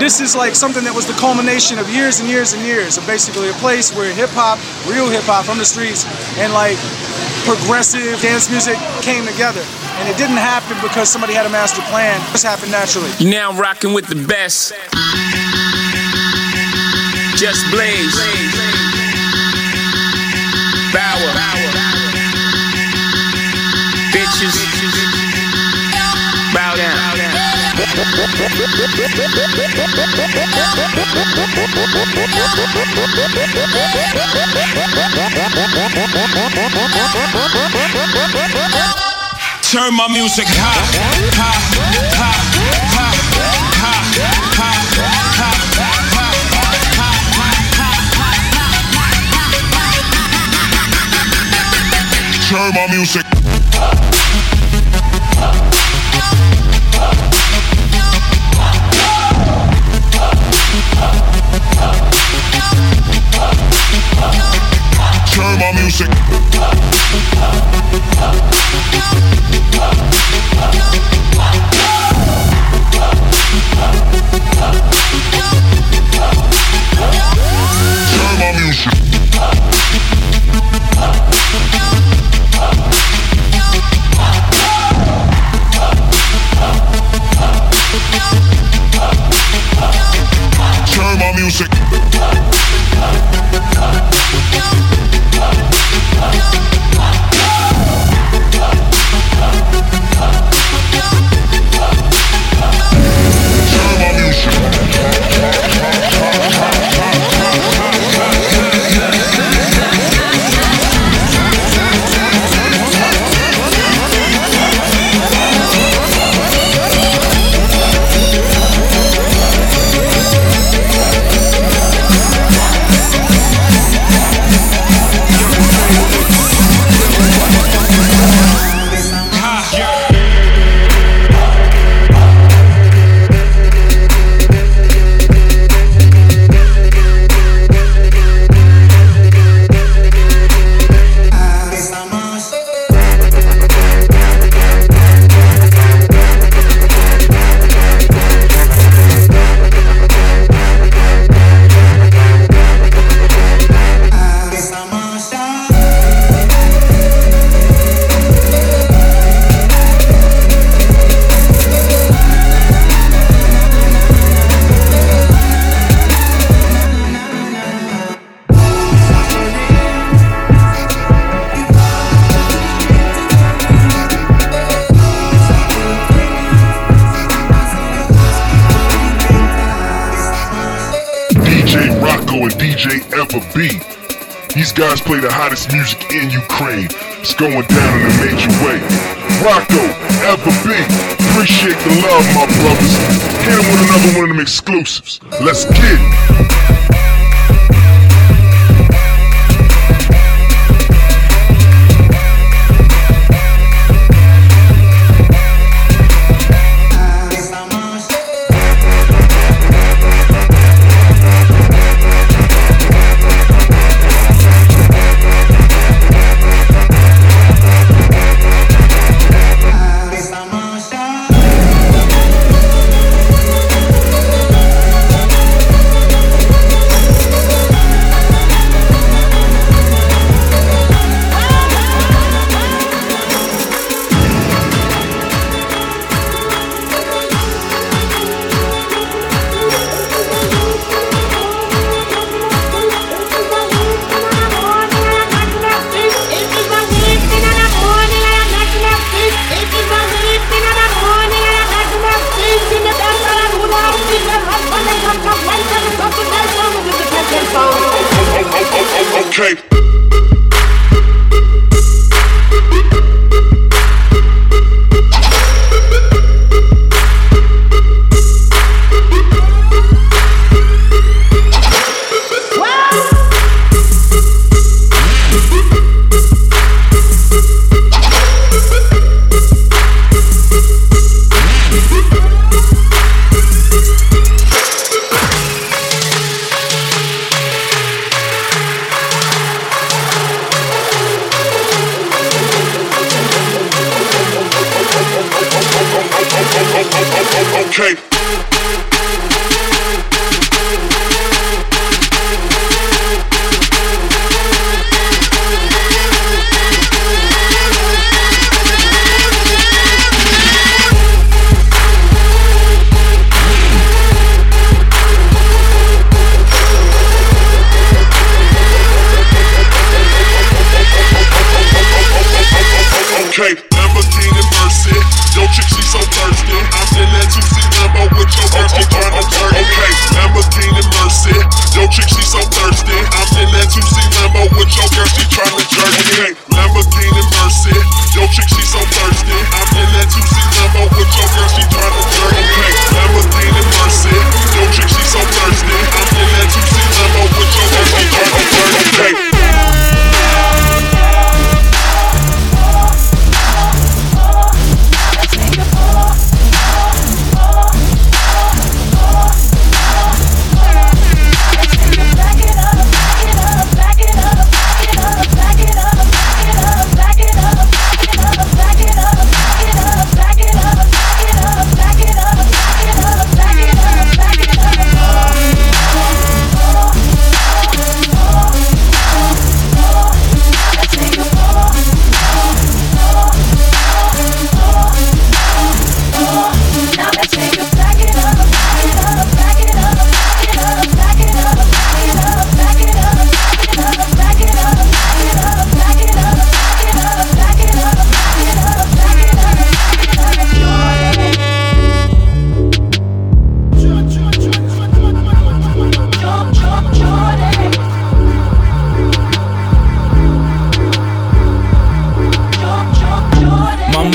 this is like something that was the culmination of years and years and years of basically a place where hip hop, real hip hop from the streets, and like progressive dance music came together. And it didn't happen because somebody had a master plan. It just happened naturally. You now rocking with the best. Just Blaze. Turn my music high, high, high, high, high, high, Turn my music. Turn my music. These guys play the hottest music in Ukraine. It's going down in a major way. Rocco, ever be. Appreciate the love, my brothers. Hit him with another one of them exclusives. Let's get it.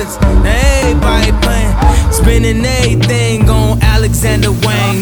niggas. Now everybody playing, spending everything on Alexander Wang.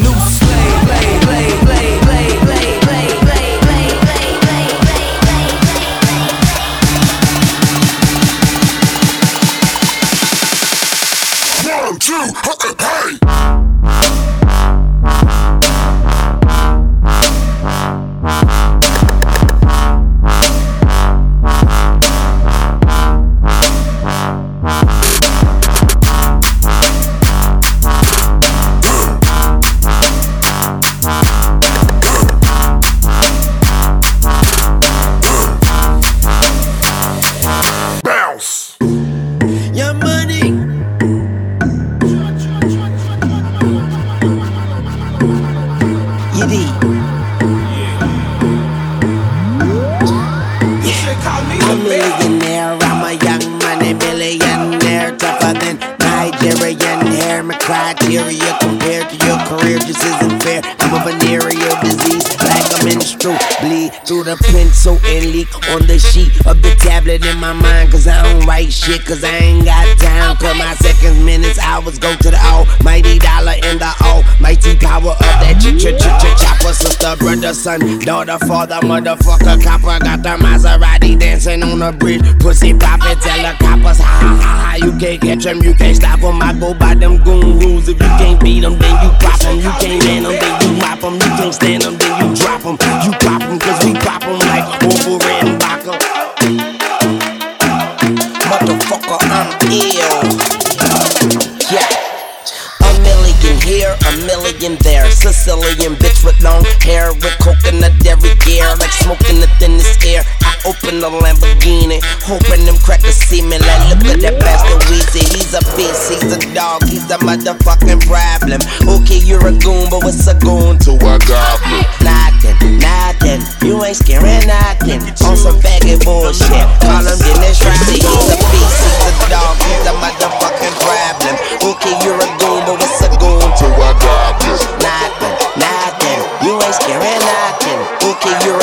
On the sheet of the tablet in my mind. Cause I don't write shit, cause I ain't got time. Cause my seconds, minutes, hours go to the almighty dollar and the almighty power of that ch ch ch ch chopper. Sister, brother, son, daughter, father, motherfucker, copper. Got the Maserati dancing on the bridge. Pussy poppin', tell the coppers, ha ha ha ha. You can't catch 'em, you can't stop 'em. I go by them goon rules. If you can't beat 'em, then you pop 'em. You can't man 'em, then you mop 'em. You can't stand 'em, then you drop 'em. You here, a million there. Sicilian bitch with long hair, with coconut every gear, like smoking the thinnest air. I open the Lamborghini, hoping them crackers see me. Like, look at that bastard Weezy. He's a beast, he's a dog, he's a motherfucking problem. Okay, you're a goon, but what's a goon to a goblin? Nothing, nothing. You ain't scaring nothing. On some faggot bullshit. Call him Dennis Roddy. He's a beast, he's a dog, he's a motherfucking problem. Okay, you're a and I can. Okay, you're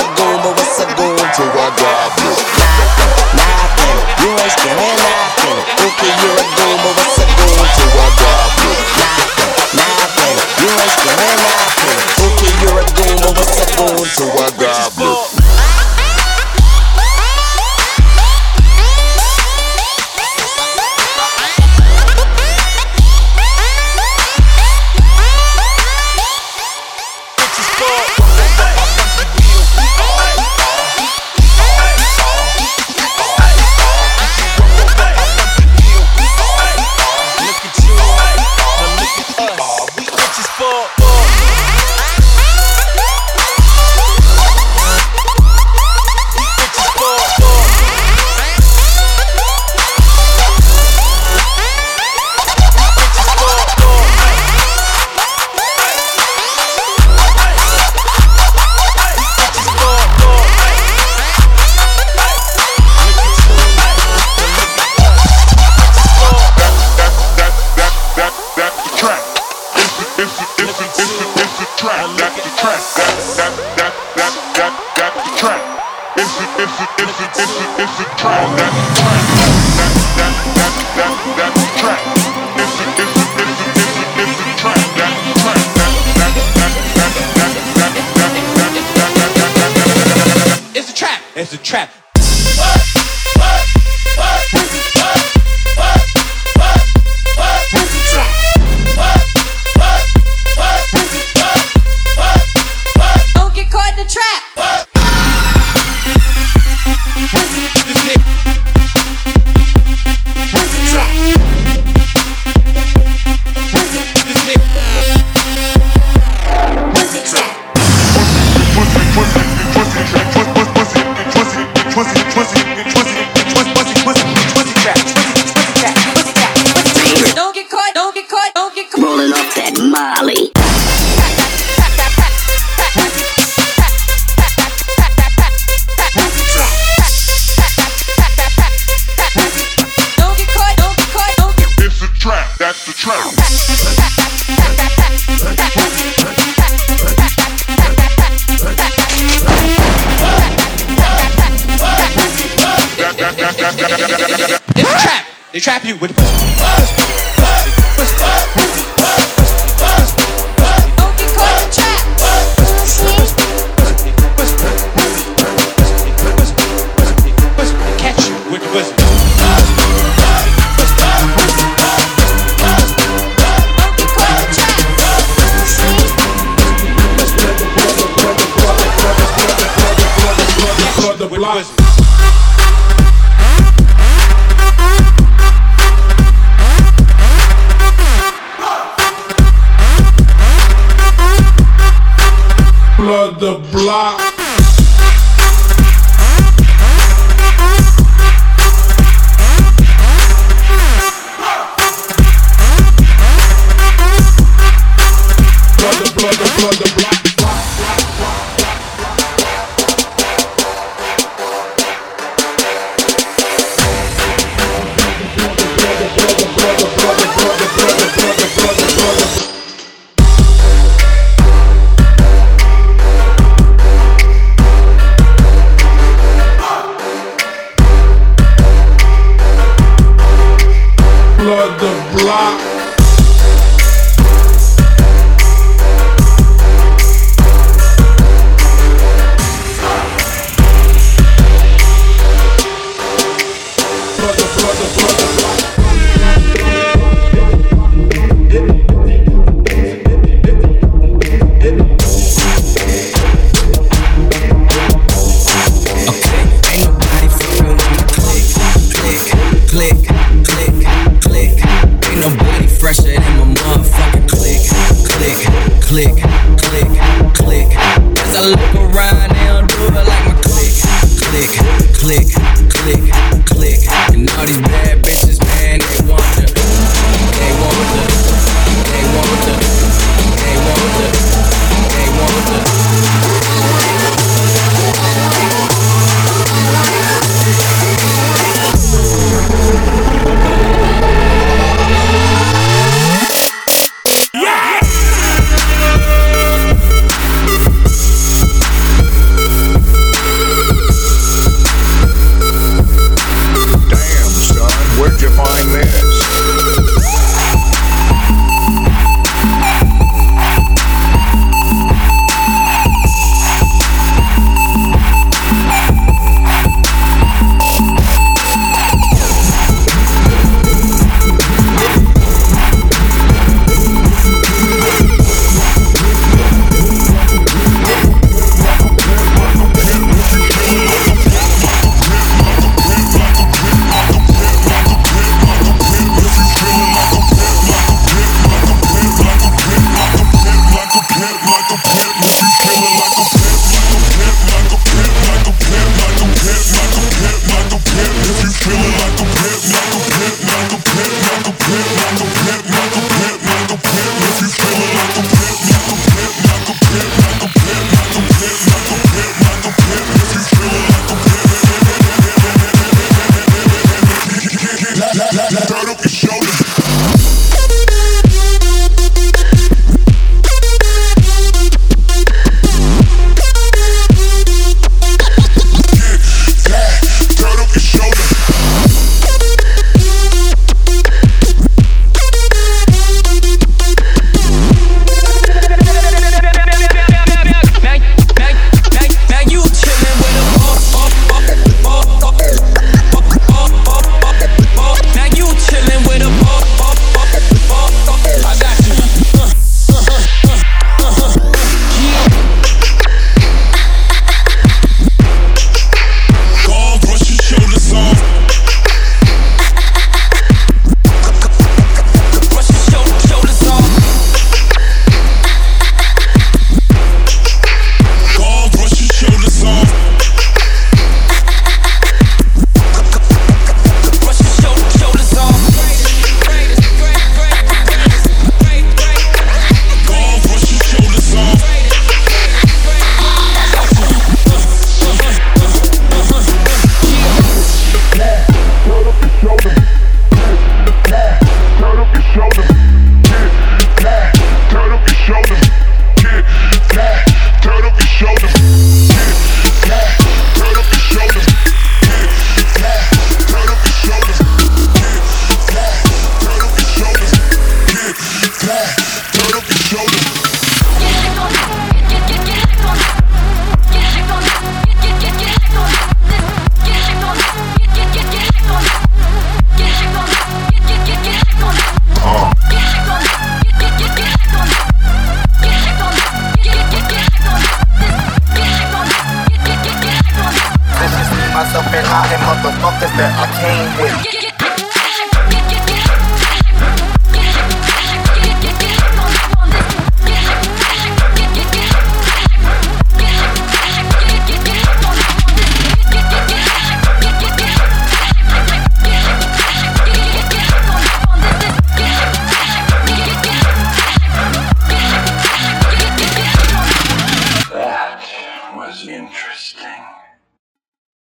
Blood the block. blood, the blood, the click, click, click. And all these bad bitches motherfuckers that I came with.